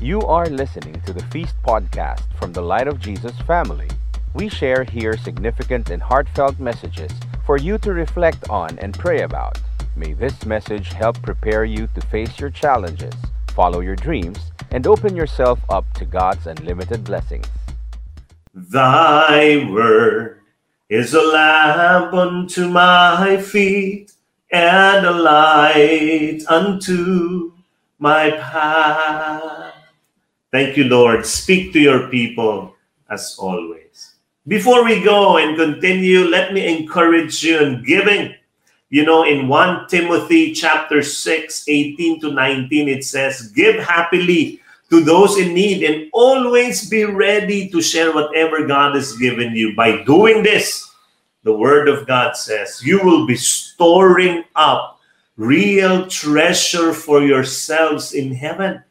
You are listening to the Feast podcast from the Light of Jesus family. We share here significant and heartfelt messages for you to reflect on and pray about. May this message help prepare you to face your challenges, follow your dreams, and open yourself up to God's unlimited blessings. Thy word is a lamp unto my feet and a light unto my path. Thank you, Lord. Speak to your people as always. Before we go and continue, let me encourage you in giving. You know, in 1 Timothy chapter 6, 18 to 19, it says, Give happily to those in need and always be ready to share whatever God has given you. By doing this, the Word of God says, you will be storing up real treasure for yourselves in heaven.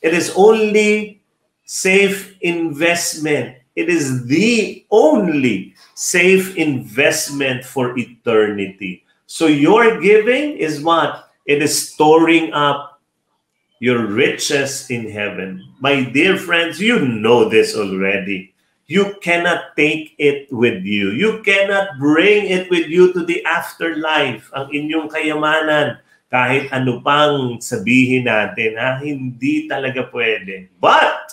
It is only safe investment. It is the only safe investment for eternity. So your giving is what? It is storing up your riches in heaven. My dear friends, you know this already. You cannot take it with you. You cannot bring it with you to the afterlife. Ang inyong kayamanan, kahit ano pang sabihin natin, ha, hindi talaga pwede. But,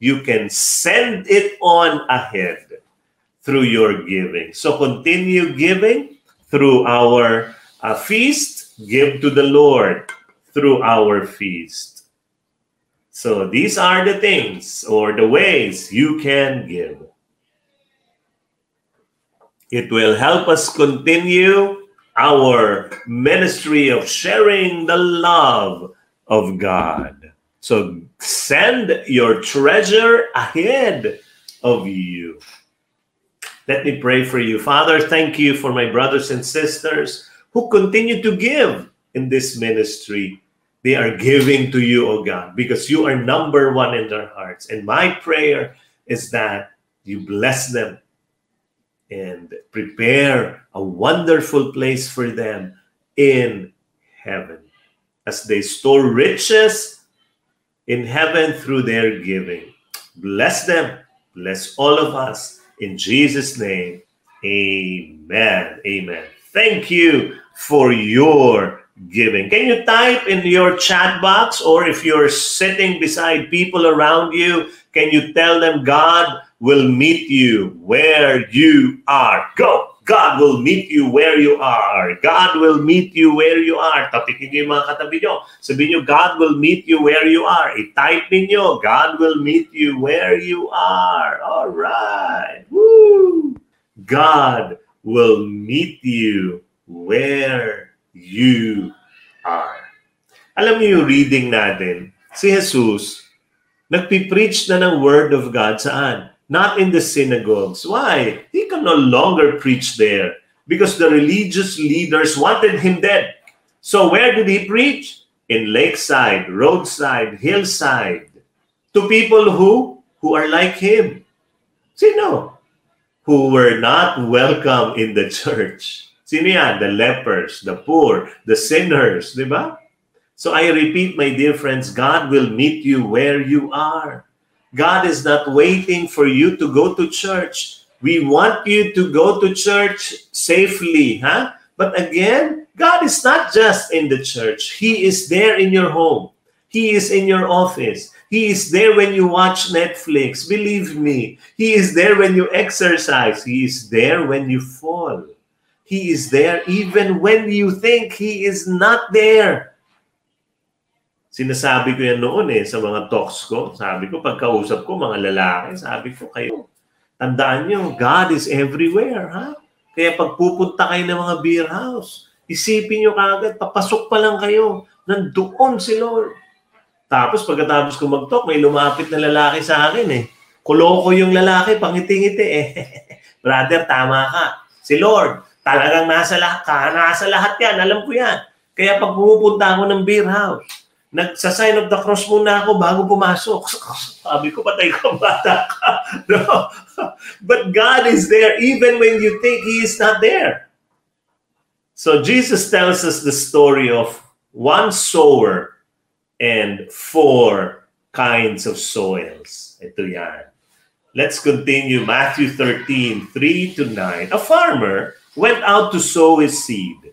you can send it on ahead through your giving. So continue giving through our uh, feast. Give to the Lord through our feast. So these are the things or the ways you can give. It will help us continue our ministry of sharing the love of God. So send your treasure ahead of you. Let me pray for you. Father, thank you for my brothers and sisters who continue to give in this ministry. They are giving to you, O God, because you are number one in their hearts. And my prayer is that you bless them and prepare a wonderful place for them in heaven as they store riches in heaven through their giving. Bless them, bless all of us in Jesus' name. Amen. Amen. Thank you for your giving. Can you type in your chat box or if you're sitting beside people around you, can you tell them God will meet you where you are. Go! God will meet you where you are. God will meet you where you are. Tapikin niyo yung mga katabi niyo. Sabihin niyo, God will meet you where you are. I-type ninyo, God will meet you where you are. All right. Woo! God will meet you where you are. Alam niyo yung reading natin, si Jesus, nagpipreach na ng Word of God saan? Not in the synagogues. Why? He can no longer preach there because the religious leaders wanted him dead. So where did he preach? In lakeside, roadside, hillside, to people who who are like him. Sino? Who were not welcome in the church. Sino yan? The lepers, the poor, the sinners, di ba? So I repeat, my dear friends, God will meet you where you are. God is not waiting for you to go to church. We want you to go to church safely, huh? But again, God is not just in the church. He is there in your home. He is in your office. He is there when you watch Netflix. Believe me. He is there when you exercise. He is there when you fall. He is there even when you think He is not there. Sinasabi ko yan noon eh sa mga talks ko. Sabi ko, pagkausap ko mga lalaki, sabi ko kayo, tandaan nyo, God is everywhere. Ha? Kaya pagpupunta kayo ng mga beer house, isipin nyo kagad, papasok pa lang kayo, nandoon si Lord. Tapos pagkatapos ko mag-talk, may lumapit na lalaki sa akin eh. Kuloko yung lalaki, pangiti-ngiti eh. Brother, tama ka. Si Lord, talagang nasa lahat nasa lahat yan, alam ko yan. Kaya pag pumupunta ako ng beer house, nagsa-sign of the cross muna ako bago pumasok. Sabi ko, patay ka, bata ka. No. But God is there even when you think He is not there. So Jesus tells us the story of one sower and four kinds of soils. Ito yan. Let's continue. Matthew 13, 3 to 9. A farmer went out to sow his seed.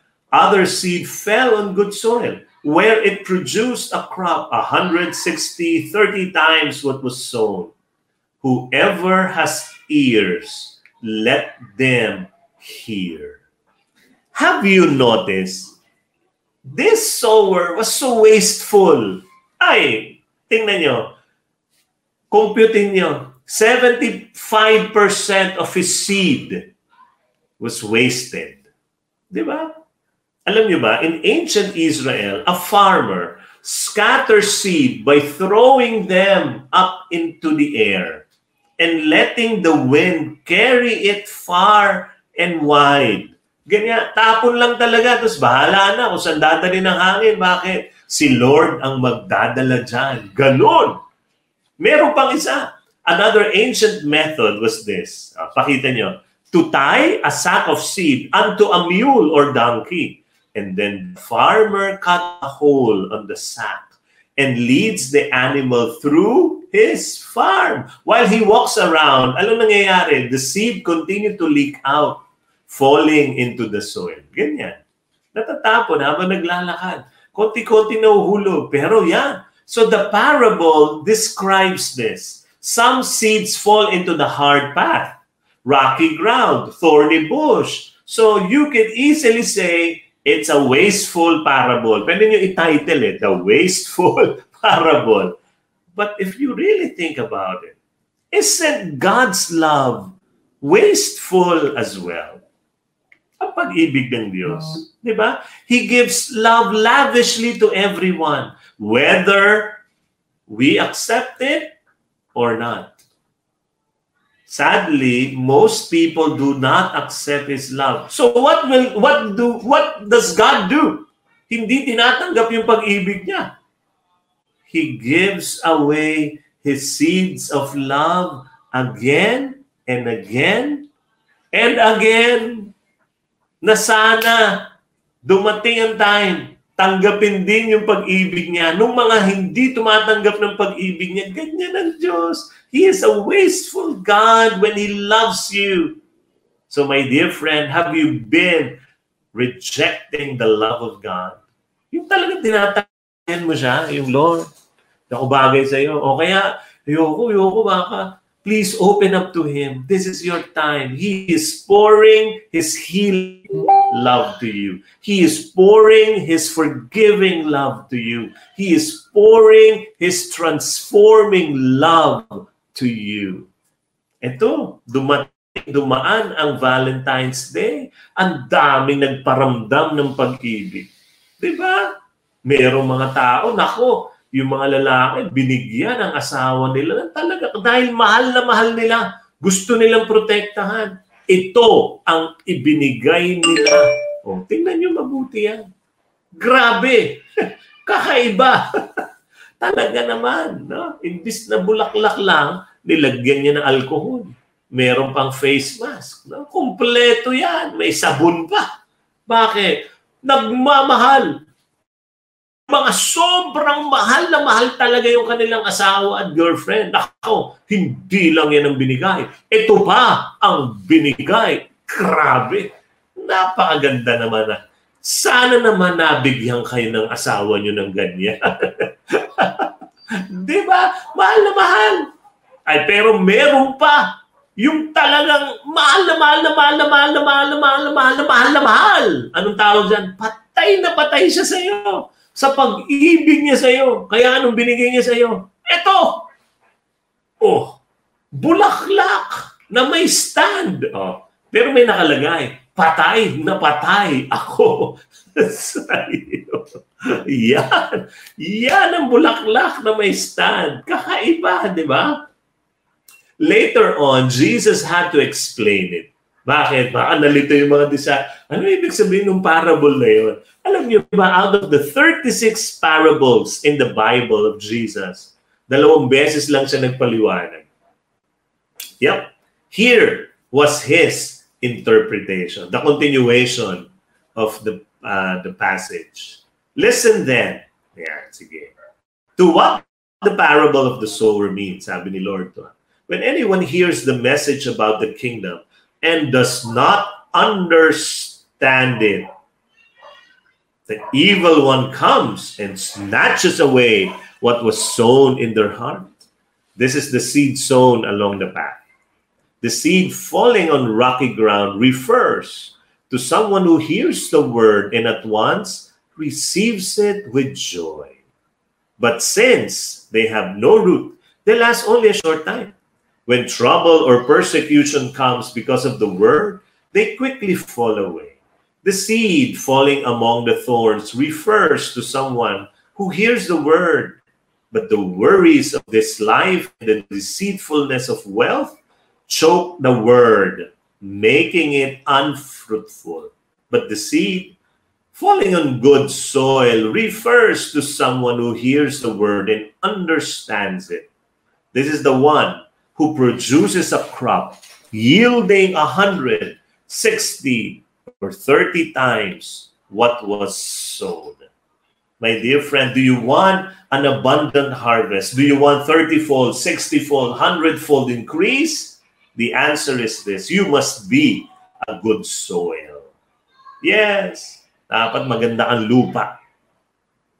other seed fell on good soil, where it produced a crop 160, 30 times what was sown. Whoever has ears, let them hear. Have you noticed? This sower was so wasteful. Ay, tingnan nyo. Computing nyo. 75% of his seed was wasted. Di ba? Alam niyo ba, in ancient Israel, a farmer scatters seed by throwing them up into the air and letting the wind carry it far and wide. Ganyan, tapon lang talaga, tapos bahala na kung saan dadali ng hangin. Bakit? Si Lord ang magdadala dyan. Ganon. Meron pang isa. Another ancient method was this. Uh, pakita nyo. To tie a sack of seed unto a mule or donkey. And then the farmer cut a hole on the sack and leads the animal through his farm. While he walks around, ano nangyayari? The seed continue to leak out, falling into the soil. Ganyan. Natatapon habang naglalakad. Konti-konti na uhulog. Pero yan. So the parable describes this. Some seeds fall into the hard path, rocky ground, thorny bush. So you can easily say it's a wasteful parable. Pwede nyo i-title it, the wasteful parable. But if you really think about it, isn't God's love wasteful as well? Ang pag-ibig ng Diyos. Di ba? He gives love lavishly to everyone, whether we accept it or not. Sadly, most people do not accept His love. So what will what do what does God do? Hindi tinatanggap yung pag-ibig niya. He gives away His seeds of love again and again and again na sana dumating ang time tanggapin din yung pag-ibig niya. Nung mga hindi tumatanggap ng pag-ibig niya, ganyan ang Diyos. He is a wasteful God when He loves you. So my dear friend, have you been rejecting the love of God? Yung talaga tinatayan mo siya, yung Lord. Ako bagay sa iyo. O kaya, ayoko, ayoko baka Please open up to Him. This is your time. He is pouring His healing love to you. He is pouring His forgiving love to you. He is pouring His transforming love to you. Ito, dumating, dumaan ang Valentine's Day. Ang daming nagparamdam ng pag-ibig. Di ba? Merong mga tao, nako, yung mga lalaki, binigyan ang asawa nila ng talaga dahil mahal na mahal nila. Gusto nilang protektahan. Ito ang ibinigay nila. O, oh, tingnan nyo mabuti yan. Grabe! Kakaiba! talaga naman. No? Imbis na bulaklak lang, nilagyan niya ng alcohol. Meron pang face mask. No? Kompleto yan. May sabon pa. Bakit? Nagmamahal mga sobrang mahal na mahal talaga yung kanilang asawa at girlfriend. Ako, hindi lang yan ang binigay. Ito pa ang binigay. Grabe. Napakaganda naman na. Sana naman nabigyan kayo ng asawa nyo ng ganyan. Di ba? Mahal na mahal. Ay, pero meron pa. Yung talagang mahal na mahal na mahal na mahal na mahal na mahal na mahal na mahal na mahal. Anong tawag dyan? Patay na patay siya sa iyo sa pag-ibig niya sa iyo. Kaya anong binigay niya sa iyo? Ito! Oh, bulaklak na may stand. Oh, pero may nakalagay, patay na patay ako sa iyo. Yan. Yan ang bulaklak na may stand. Kakaiba, di ba? Later on, Jesus had to explain it. Bakit? Baka nalito yung mga disa. Ano ibig sabihin ng parable na yun? Alam niyo ba, out of the 36 parables in the Bible of Jesus, dalawang beses lang siya nagpaliwanag. Yep. Here was his interpretation, the continuation of the uh, the passage. Listen then. Yeah, sige. To what the parable of the sower means, sabi ni Lord to. When anyone hears the message about the kingdom and does not understand it, the evil one comes and snatches away what was sown in their heart. This is the seed sown along the path. The seed falling on rocky ground refers to someone who hears the word and at once receives it with joy. But since they have no root, they last only a short time. When trouble or persecution comes because of the word, they quickly fall away. The seed falling among the thorns refers to someone who hears the word, but the worries of this life and the deceitfulness of wealth choke the word, making it unfruitful. But the seed falling on good soil refers to someone who hears the word and understands it. This is the one who produces a crop yielding a hundred, sixty, or thirty times what was sown. My dear friend, do you want an abundant harvest? Do you want 30 fold, 60 fold, 100 fold increase? The answer is this you must be a good soil. Yes, dapat maganda ang lupa.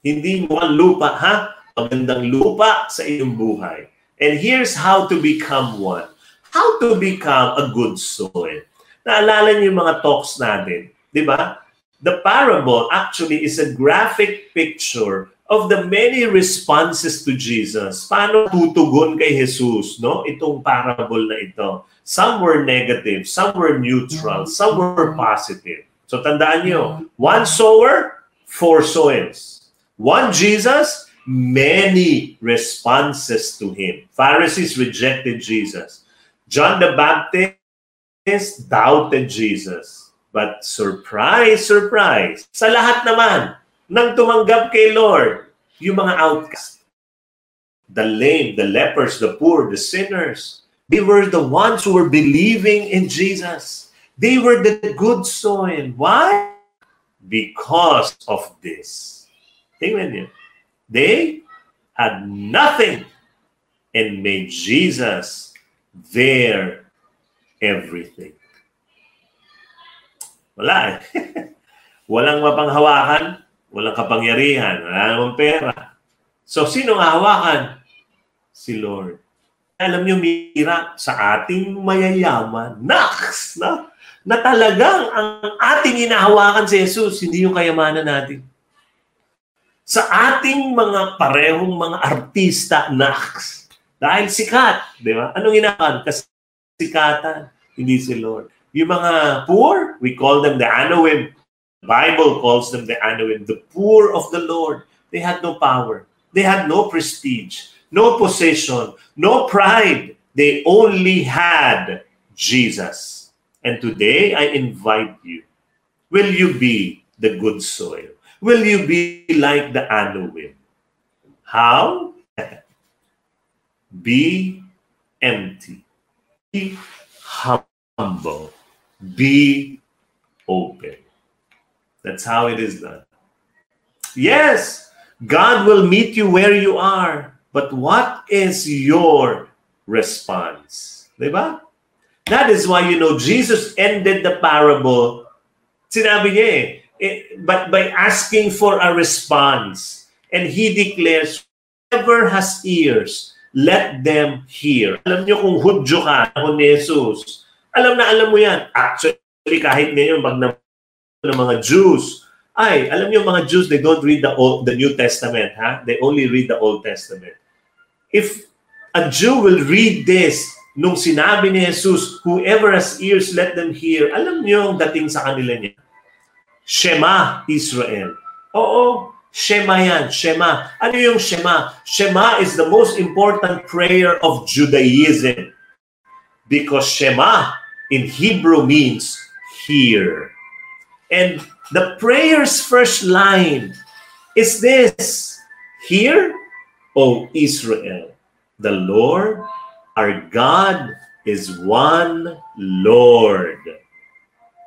Hindi mo ang lupa, ha? Magandang lupa sa iyong buhay. And here's how to become one. How to become a good soil. Naalala niyo yung mga talks natin, di ba? The parable actually is a graphic picture of the many responses to Jesus. Paano tutugon kay Jesus, no? Itong parable na ito. Some were negative, some were neutral, some were positive. So tandaan niyo, one sower, four soils. One Jesus, many responses to him. Pharisees rejected Jesus. John the Baptist doubted Jesus. But surprise, surprise, sa lahat naman nang tumanggap kay Lord, yung mga outcasts, the lame, the lepers, the poor, the sinners, they were the ones who were believing in Jesus. They were the good soil. Why? Because of this. Tingnan niyo. They had nothing and made Jesus their everything. Wala eh. Walang mapanghawakan, walang kapangyarihan, wala namang pera. So, sino ang hawakan? Si Lord. Alam niyo, mira sa ating mayayaman, naks, na, na talagang ang ating inahawakan si Jesus, hindi yung kayamanan natin sa ating mga parehong mga artista naks. Dahil sikat, di ba? Anong inakan? Kasikatan, hindi si Lord. Yung mga poor, we call them the Anoim. The Bible calls them the Anoim, the poor of the Lord. They had no power. They had no prestige, no position, no pride. They only had Jesus. And today, I invite you. Will you be the good soil? Will you be like the Anuim? How? be empty. Be humble. Be open. That's how it is done. Yes, God will meet you where you are. But what is your response? Diba? That is why, you know, Jesus ended the parable. Sinabi niya eh, but by asking for a response. And he declares, whoever has ears, let them hear. Alam niyo kung Hudyo ka, ako ni Jesus, alam na alam mo yan. Actually, kahit ngayon, pag ng mga Jews, ay, alam niyo mga Jews, they don't read the Old, the New Testament, ha? They only read the Old Testament. If a Jew will read this nung sinabi ni Jesus, whoever has ears, let them hear. Alam niyo ang dating sa kanila niya. Shema, Israel. Oo, Shema yan, Shema. Ano yung Shema? Shema is the most important prayer of Judaism. Because Shema in Hebrew means hear. And the prayer's first line is this Hear, O Israel, the Lord our God is one Lord.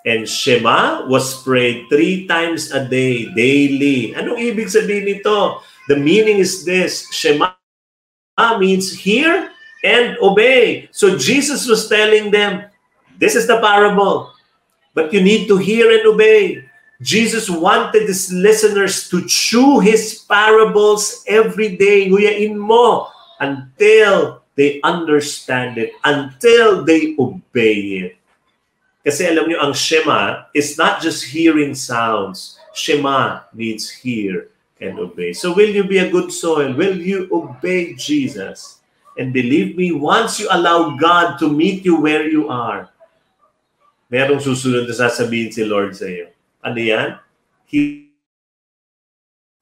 And Shema was prayed three times a day, daily. Anong ibig sabihin nito? The meaning is this. Shema means hear and obey. So Jesus was telling them, this is the parable. But you need to hear and obey. Jesus wanted his listeners to chew his parables every day. Nguyain mo until they understand it, until they obey it. Kasi alam niyo, ang Shema is not just hearing sounds. Shema means hear and obey. So will you be a good soil? Will you obey Jesus? And believe me, once you allow God to meet you where you are, merong susunod na sasabihin si Lord sa iyo. Ano yan? He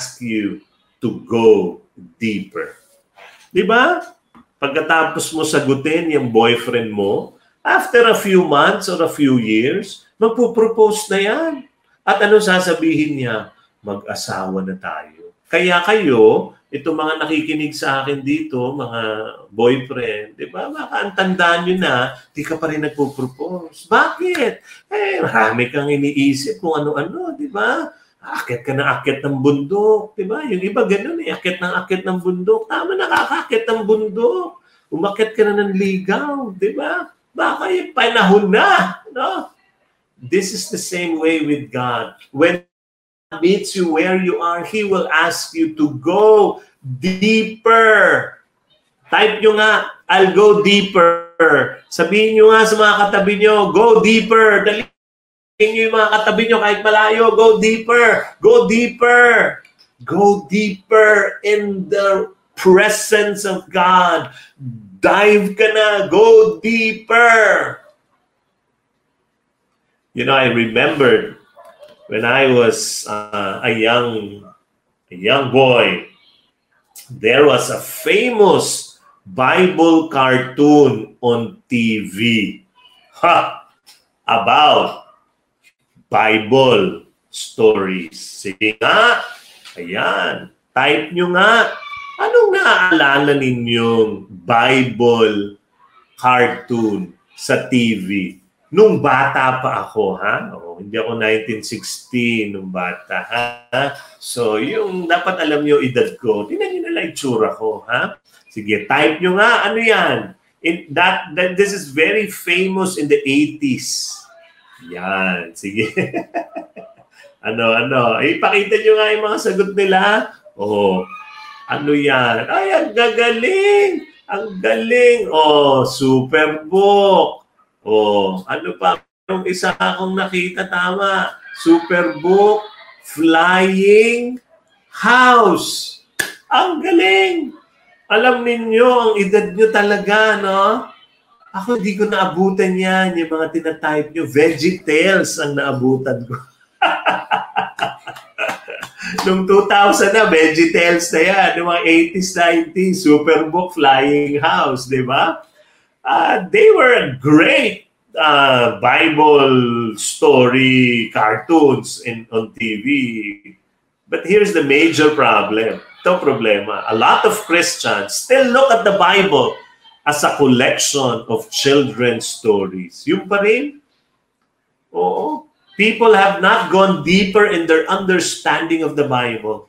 ask you to go deeper. Di ba? Pagkatapos mo sagutin yung boyfriend mo, after a few months or a few years, magpo-propose na yan. At ano sasabihin niya? Mag-asawa na tayo. Kaya kayo, itong mga nakikinig sa akin dito, mga boyfriend, di ba? Baka ang tandaan nyo na, di ka pa rin nagpo-propose. Bakit? Eh, marami kang iniisip kung ano-ano, di ba? Akit ka na akit ng bundok, di ba? Yung iba ganun eh, akit ng akit ng bundok. Tama, nakakakit ng bundok. Umakit ka na ng ligaw, di ba? Baka yung panahon na, no? This is the same way with God. When God meets you where you are, He will ask you to go deeper. Type nyo nga, I'll go deeper. Sabihin nyo nga sa mga katabi nyo, go deeper. Dali nyo yung mga katabi nyo kahit malayo, go deeper. Go deeper. Go deeper in the presence of God. Dive ka na. Go deeper. You know, I remembered when I was uh, a young a young boy, there was a famous Bible cartoon on TV. Ha! About Bible stories. Sige nga. Ayan. Type nyo nga. Anong naaalala ninyong Bible cartoon sa TV? Nung bata pa ako, ha? O, hindi ako 1960 nung bata, ha? So, yung dapat alam nyo edad ko, tinan nyo na lang itsura ko, ha? Sige, type nyo nga, ano yan? In that, that this is very famous in the 80s. Yan, sige. ano, ano? Ipakita nyo nga yung mga sagot nila. Oh, ano yan? Ay, ang gagaling! Ang galing! Oh, Superbook! Oh, ano pa? Yung isa akong nakita tama. Superbook, Flying House. Ang galing! Alam ninyo, ang edad nyo talaga, no? Ako hindi ko naabutan yan, yung mga tinatype nyo. VeggieTales ang naabutan ko. Noong 2000 na, VeggieTales na yan. Noong mga 80s, 90s, Superbook, Flying House, di ba? Uh, they were great uh, Bible story cartoons in on TV. But here's the major problem. Ito problema. A lot of Christians still look at the Bible as a collection of children's stories. Yung pa rin? Oo. People have not gone deeper in their understanding of the Bible.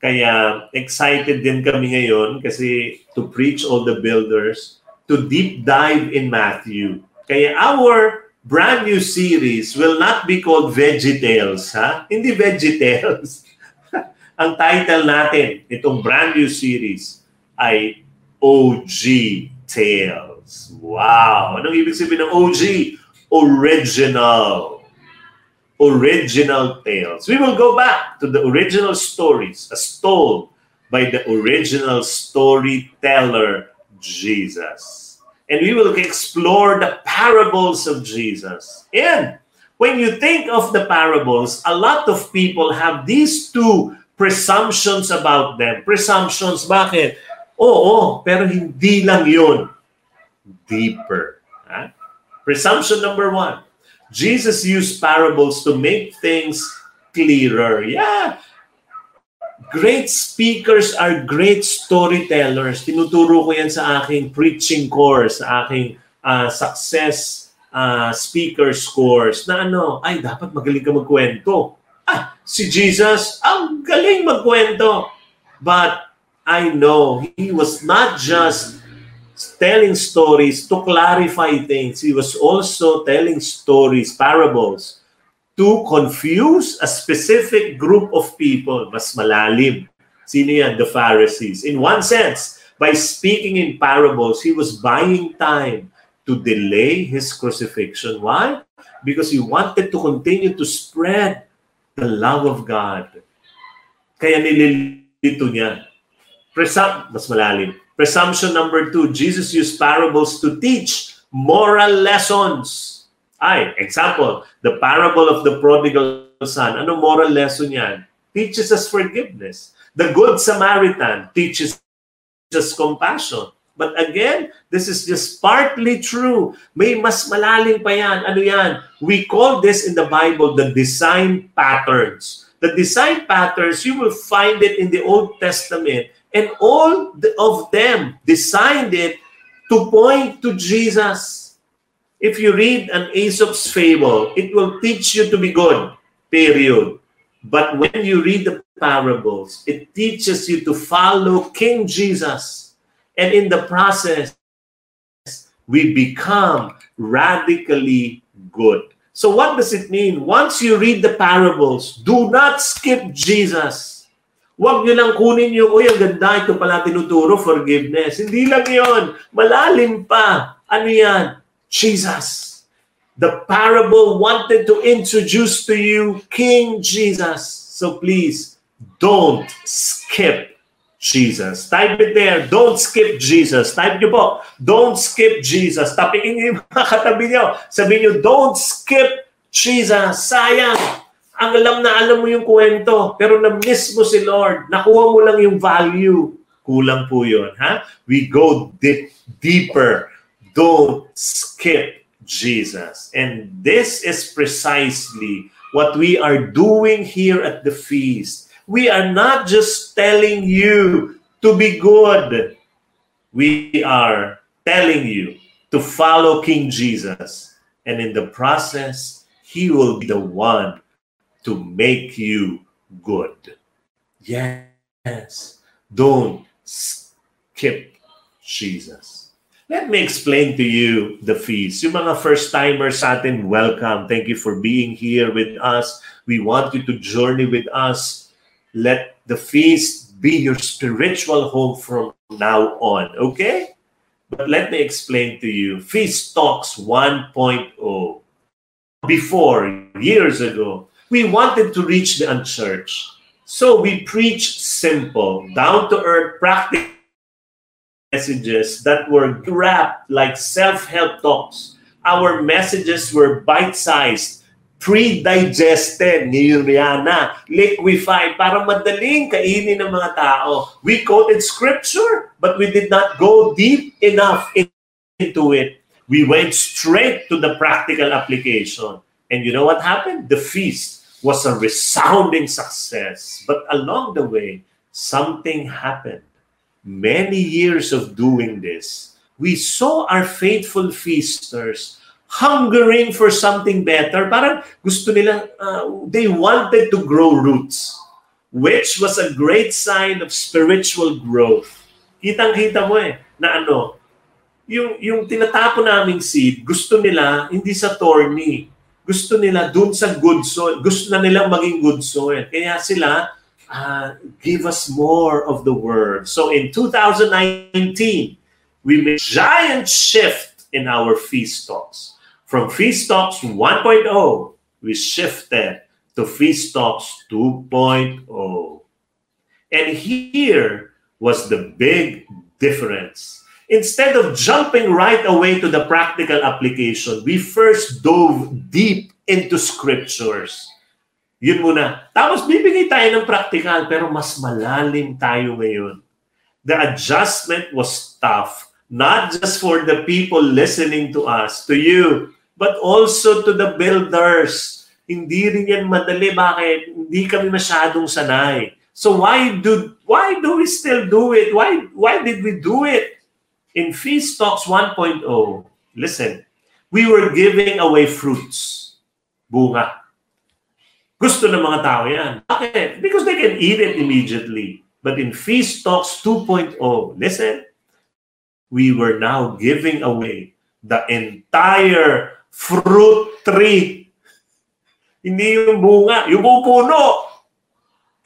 Kaya excited din kami ngayon kasi to preach all the builders, to deep dive in Matthew. Kaya our brand new series will not be called VeggieTales, ha? Hindi VeggieTales. Ang title natin, itong brand new series, ay OG Tales. Wow! Anong ibig sabihin ng OG? Original. Original tales. We will go back to the original stories as told by the original storyteller, Jesus. and we will explore the parables of Jesus. And when you think of the parables, a lot of people have these two presumptions about them. Presumptions, bakit? Oo, pero hindi lang yun. Deeper. Ha? Presumption number one. Jesus used parables to make things clearer. Yeah. Great speakers are great storytellers. Tinuturo ko yan sa aking preaching course, sa aking uh, success uh, speakers course na ano, ay dapat magaling ka magkwento. Ah, si Jesus, ang galing magkwento. But I know he was not just telling stories to clarify things. He was also telling stories, parables, to confuse a specific group of people. Mas malalim. Sino yan? The Pharisees. In one sense, by speaking in parables, he was buying time to delay his crucifixion. Why? Because he wanted to continue to spread the love of God. Kaya nililito niya. Presum- mas malalim. Presumption number two, Jesus used parables to teach moral lessons. Ay, example, the parable of the prodigal son. Ano moral lesson yan? Teaches us forgiveness. The Good Samaritan teaches us compassion. But again, this is just partly true. May mas malalim pa yan. Ano yan? We call this in the Bible the design patterns. The design patterns, you will find it in the Old Testament. And all of them designed it to point to Jesus. If you read an Aesop's fable, it will teach you to be good, period. But when you read the parables, it teaches you to follow King Jesus And in the process, we become radically good. So what does it mean? Once you read the parables, do not skip Jesus. Huwag nyo lang kunin yung, uy, ang ganda, ito pala tinuturo, forgiveness. Hindi lang yon Malalim pa. Ano yan? Jesus. The parable wanted to introduce to you King Jesus. So please, don't skip Jesus. Type it there. Don't skip Jesus. Type nyo po. Don't skip Jesus. Tapingin niyo yung mga katabi nyo. Sabihin nyo, don't skip Jesus. Sayang. Ang alam na alam mo yung kwento, pero na-miss mo si Lord. Nakuha mo lang yung value. Kulang po yun. Ha? We go deep, deeper. Don't skip Jesus. And this is precisely what we are doing here at the feast We are not just telling you to be good. We are telling you to follow King Jesus. And in the process, he will be the one to make you good. Yes. Don't skip Jesus. Let me explain to you the feast. Yung mga first-timers atin, welcome. Thank you for being here with us. We want you to journey with us let the feast be your spiritual home from now on, okay? But let me explain to you Feast Talks 1.0. Before, years ago, we wanted to reach the unchurched. So we preach simple, down to earth, practical messages that were wrapped like self help talks. Our messages were bite sized pre-digested, Rihanna, liquefied, para madaling kainin ng mga tao. We quoted scripture, but we did not go deep enough into it. We went straight to the practical application. And you know what happened? The feast was a resounding success. But along the way, something happened. Many years of doing this, we saw our faithful feasters hungering for something better. Parang gusto nila, uh, they wanted to grow roots, which was a great sign of spiritual growth. Kitang-kita mo eh, na ano, yung, yung tinatapo naming seed, gusto nila hindi sa thorny. Gusto nila dun sa good soil. Gusto na nila maging good soil. Kaya sila, uh, give us more of the word. So in 2019, we made a giant shift in our feast talks. From Feast Talks 1.0, we shifted to Feast Talks 2.0. And here was the big difference. Instead of jumping right away to the practical application, we first dove deep into scriptures. Yun muna. Tapos bibigay tayo ng practical, pero mas malalim tayo ngayon. The adjustment was tough, not just for the people listening to us, to you, but also to the builders. Hindi rin yan madali. Bakit? Hindi kami masyadong sanay. So why do why do we still do it? Why why did we do it? In Feast Talks 1.0, listen, we were giving away fruits. Bunga. Gusto ng mga tao yan. Bakit? Because they can eat it immediately. But in Feast Talks 2.0, listen, we were now giving away the entire fruit tree. Hindi yung bunga, yung puno.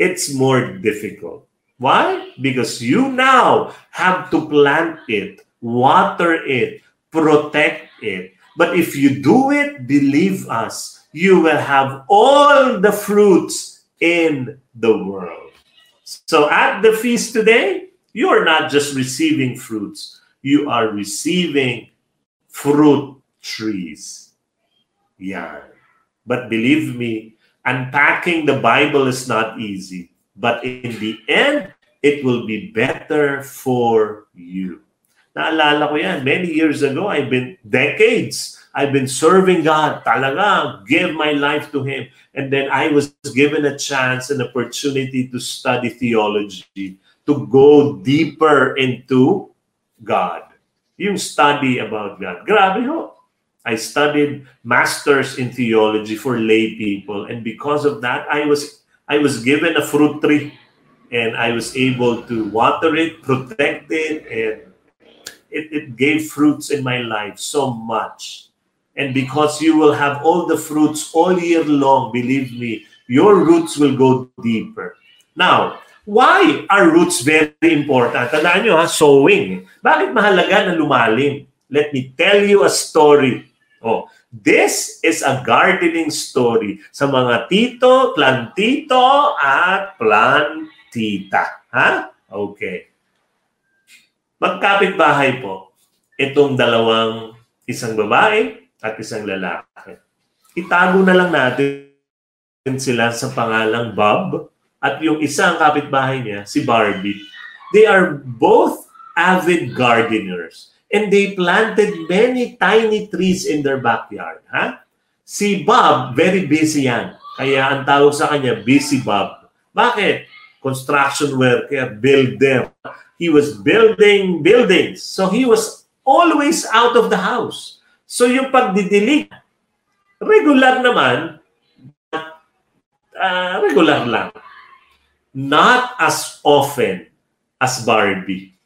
It's more difficult. Why? Because you now have to plant it, water it, protect it. But if you do it, believe us, you will have all the fruits in the world. So at the feast today, you are not just receiving fruits, you are receiving fruit trees. Yeah. But believe me, unpacking the Bible is not easy. But in the end, it will be better for you. Naalala ko yan. Many years ago, I've been decades. I've been serving God. Talaga, give my life to Him. And then I was given a chance, an opportunity to study theology, to go deeper into God. Yung study about God. Grabe ho. I studied masters in theology for lay people. And because of that, I was I was given a fruit tree and I was able to water it, protect it, and it, it gave fruits in my life so much. And because you will have all the fruits all year long, believe me, your roots will go deeper. Now, why are roots very important? Tandaan nyo ha, sowing. Bakit mahalaga na lumalim? Let me tell you a story. Oh, This is a gardening story sa mga tito, plantito, at plantita. Ha? Okay. Magkapit-bahay po itong dalawang isang babae at isang lalaki. Itago na lang natin sila sa pangalang Bob at yung isang kapitbahay niya, si Barbie. They are both avid gardeners and they planted many tiny trees in their backyard. Ha? Si Bob, very busy yan. Kaya ang tawag sa kanya, Busy Bob. Bakit? Construction worker, builder. He was building buildings. So he was always out of the house. So yung pagdidilig, regular naman, uh, regular lang. Not as often as Barbie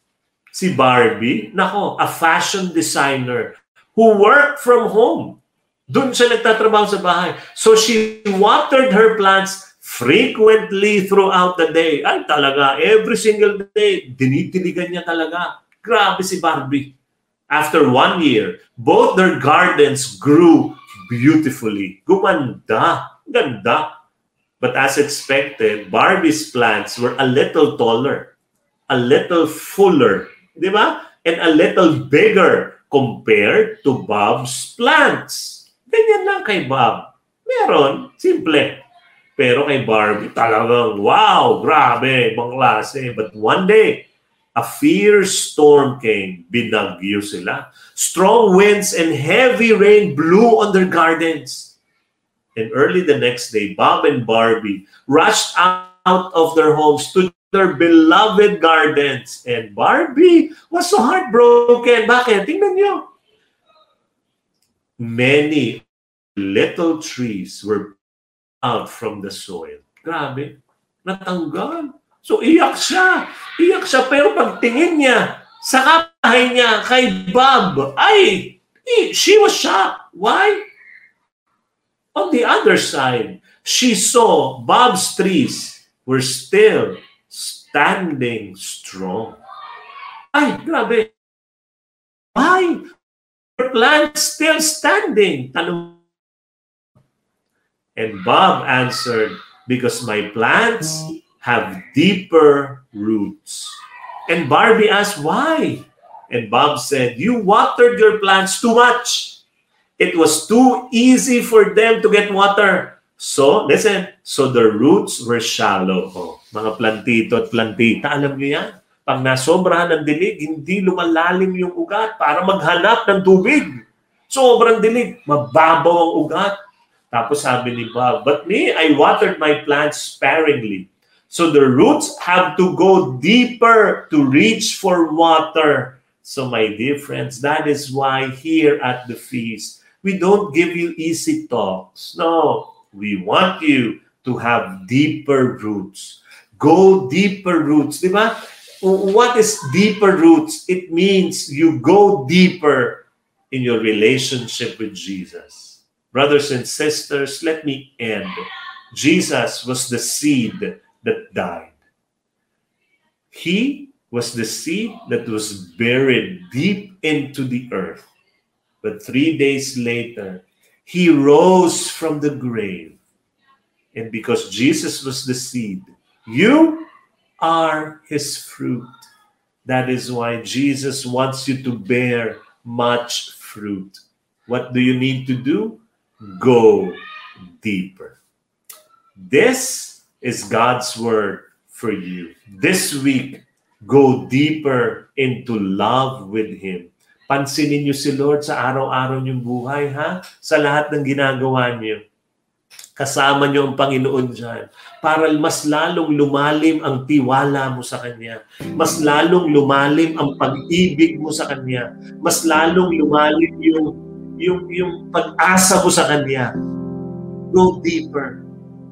si Barbie, nako, a fashion designer who worked from home. Doon siya nagtatrabaho sa bahay. So she watered her plants frequently throughout the day. Ay talaga, every single day, dinidiligan niya talaga. Grabe si Barbie. After one year, both their gardens grew beautifully. Gumanda. Ganda. But as expected, Barbie's plants were a little taller, a little fuller, Di ba? And a little bigger compared to Bob's plants. Ganyan lang kay Bob. Meron, simple. Pero kay Barbie, talagang, wow, grabe, ibang klase. But one day, a fierce storm came. Binagyo sila. Strong winds and heavy rain blew on their gardens. And early the next day, Bob and Barbie rushed out of their homes to their beloved gardens. And Barbie was so heartbroken. Bakit? Tingnan nyo. Many little trees were out from the soil. Grabe. Natanggal. So iyak siya. Iyak siya. Pero pagtingin niya sa kapahay niya kay Bob, ay, she was shocked. Why? On the other side, she saw Bob's trees were still standing strong. Ay, grabe. Why? Your plant still standing. And Bob answered, because my plants have deeper roots. And Barbie asked, why? And Bob said, You watered your plants too much. It was too easy for them to get water. So, listen, so the roots were shallow. Oh, mga plantito at plantita, alam niyo yan? Pag nasobrahan ng dilig, hindi lumalalim yung ugat para maghanap ng tubig. Sobrang dilig, mababaw ang ugat. Tapos sabi ni Bob, but me, I watered my plants sparingly. So the roots have to go deeper to reach for water. So my dear friends, that is why here at the feast, we don't give you easy talks. No, we want you to have deeper roots. Go deeper roots, di ba? What is deeper roots? It means you go deeper in your relationship with Jesus. Brothers and sisters, let me end. Jesus was the seed that died. He was the seed that was buried deep into the earth. But three days later, he rose from the grave. And because Jesus was the seed, you are his fruit. That is why Jesus wants you to bear much fruit. What do you need to do? Go deeper. This is God's word for you. This week, go deeper into love with Him. Pansinin niyo si Lord sa araw-araw niyong buhay, ha? Sa lahat ng ginagawa niyo. Kasama niyo ang Panginoon dyan para mas lalong lumalim ang tiwala mo sa Kanya. Mas lalong lumalim ang pag-ibig mo sa Kanya. Mas lalong lumalim yung, yung, yung pag-asa mo sa Kanya. Go deeper.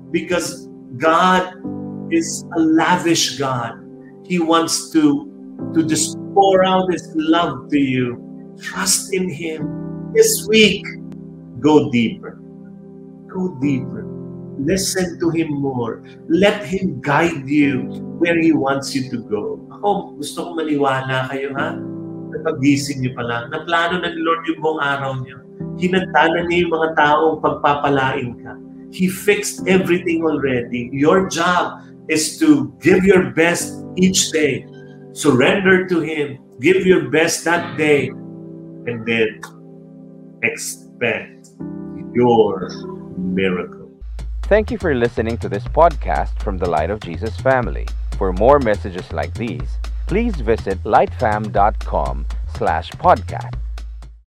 Because God is a lavish God. He wants to, to just pour out His love to you Trust in Him. This week, go deeper. Go deeper. Listen to Him more. Let Him guide you where He wants you to go. Ako, gusto kong maniwala kayo, ha? Napagising niyo pa lang. Naplano na ni Lord yung buong araw niyo. Hinantanan niya yung mga taong pagpapalain ka. He fixed everything already. Your job is to give your best each day. Surrender to Him. Give your best that day and then expect your miracle. Thank you for listening to this podcast from the Light of Jesus family. For more messages like these, please visit lightfam.com slash podcast.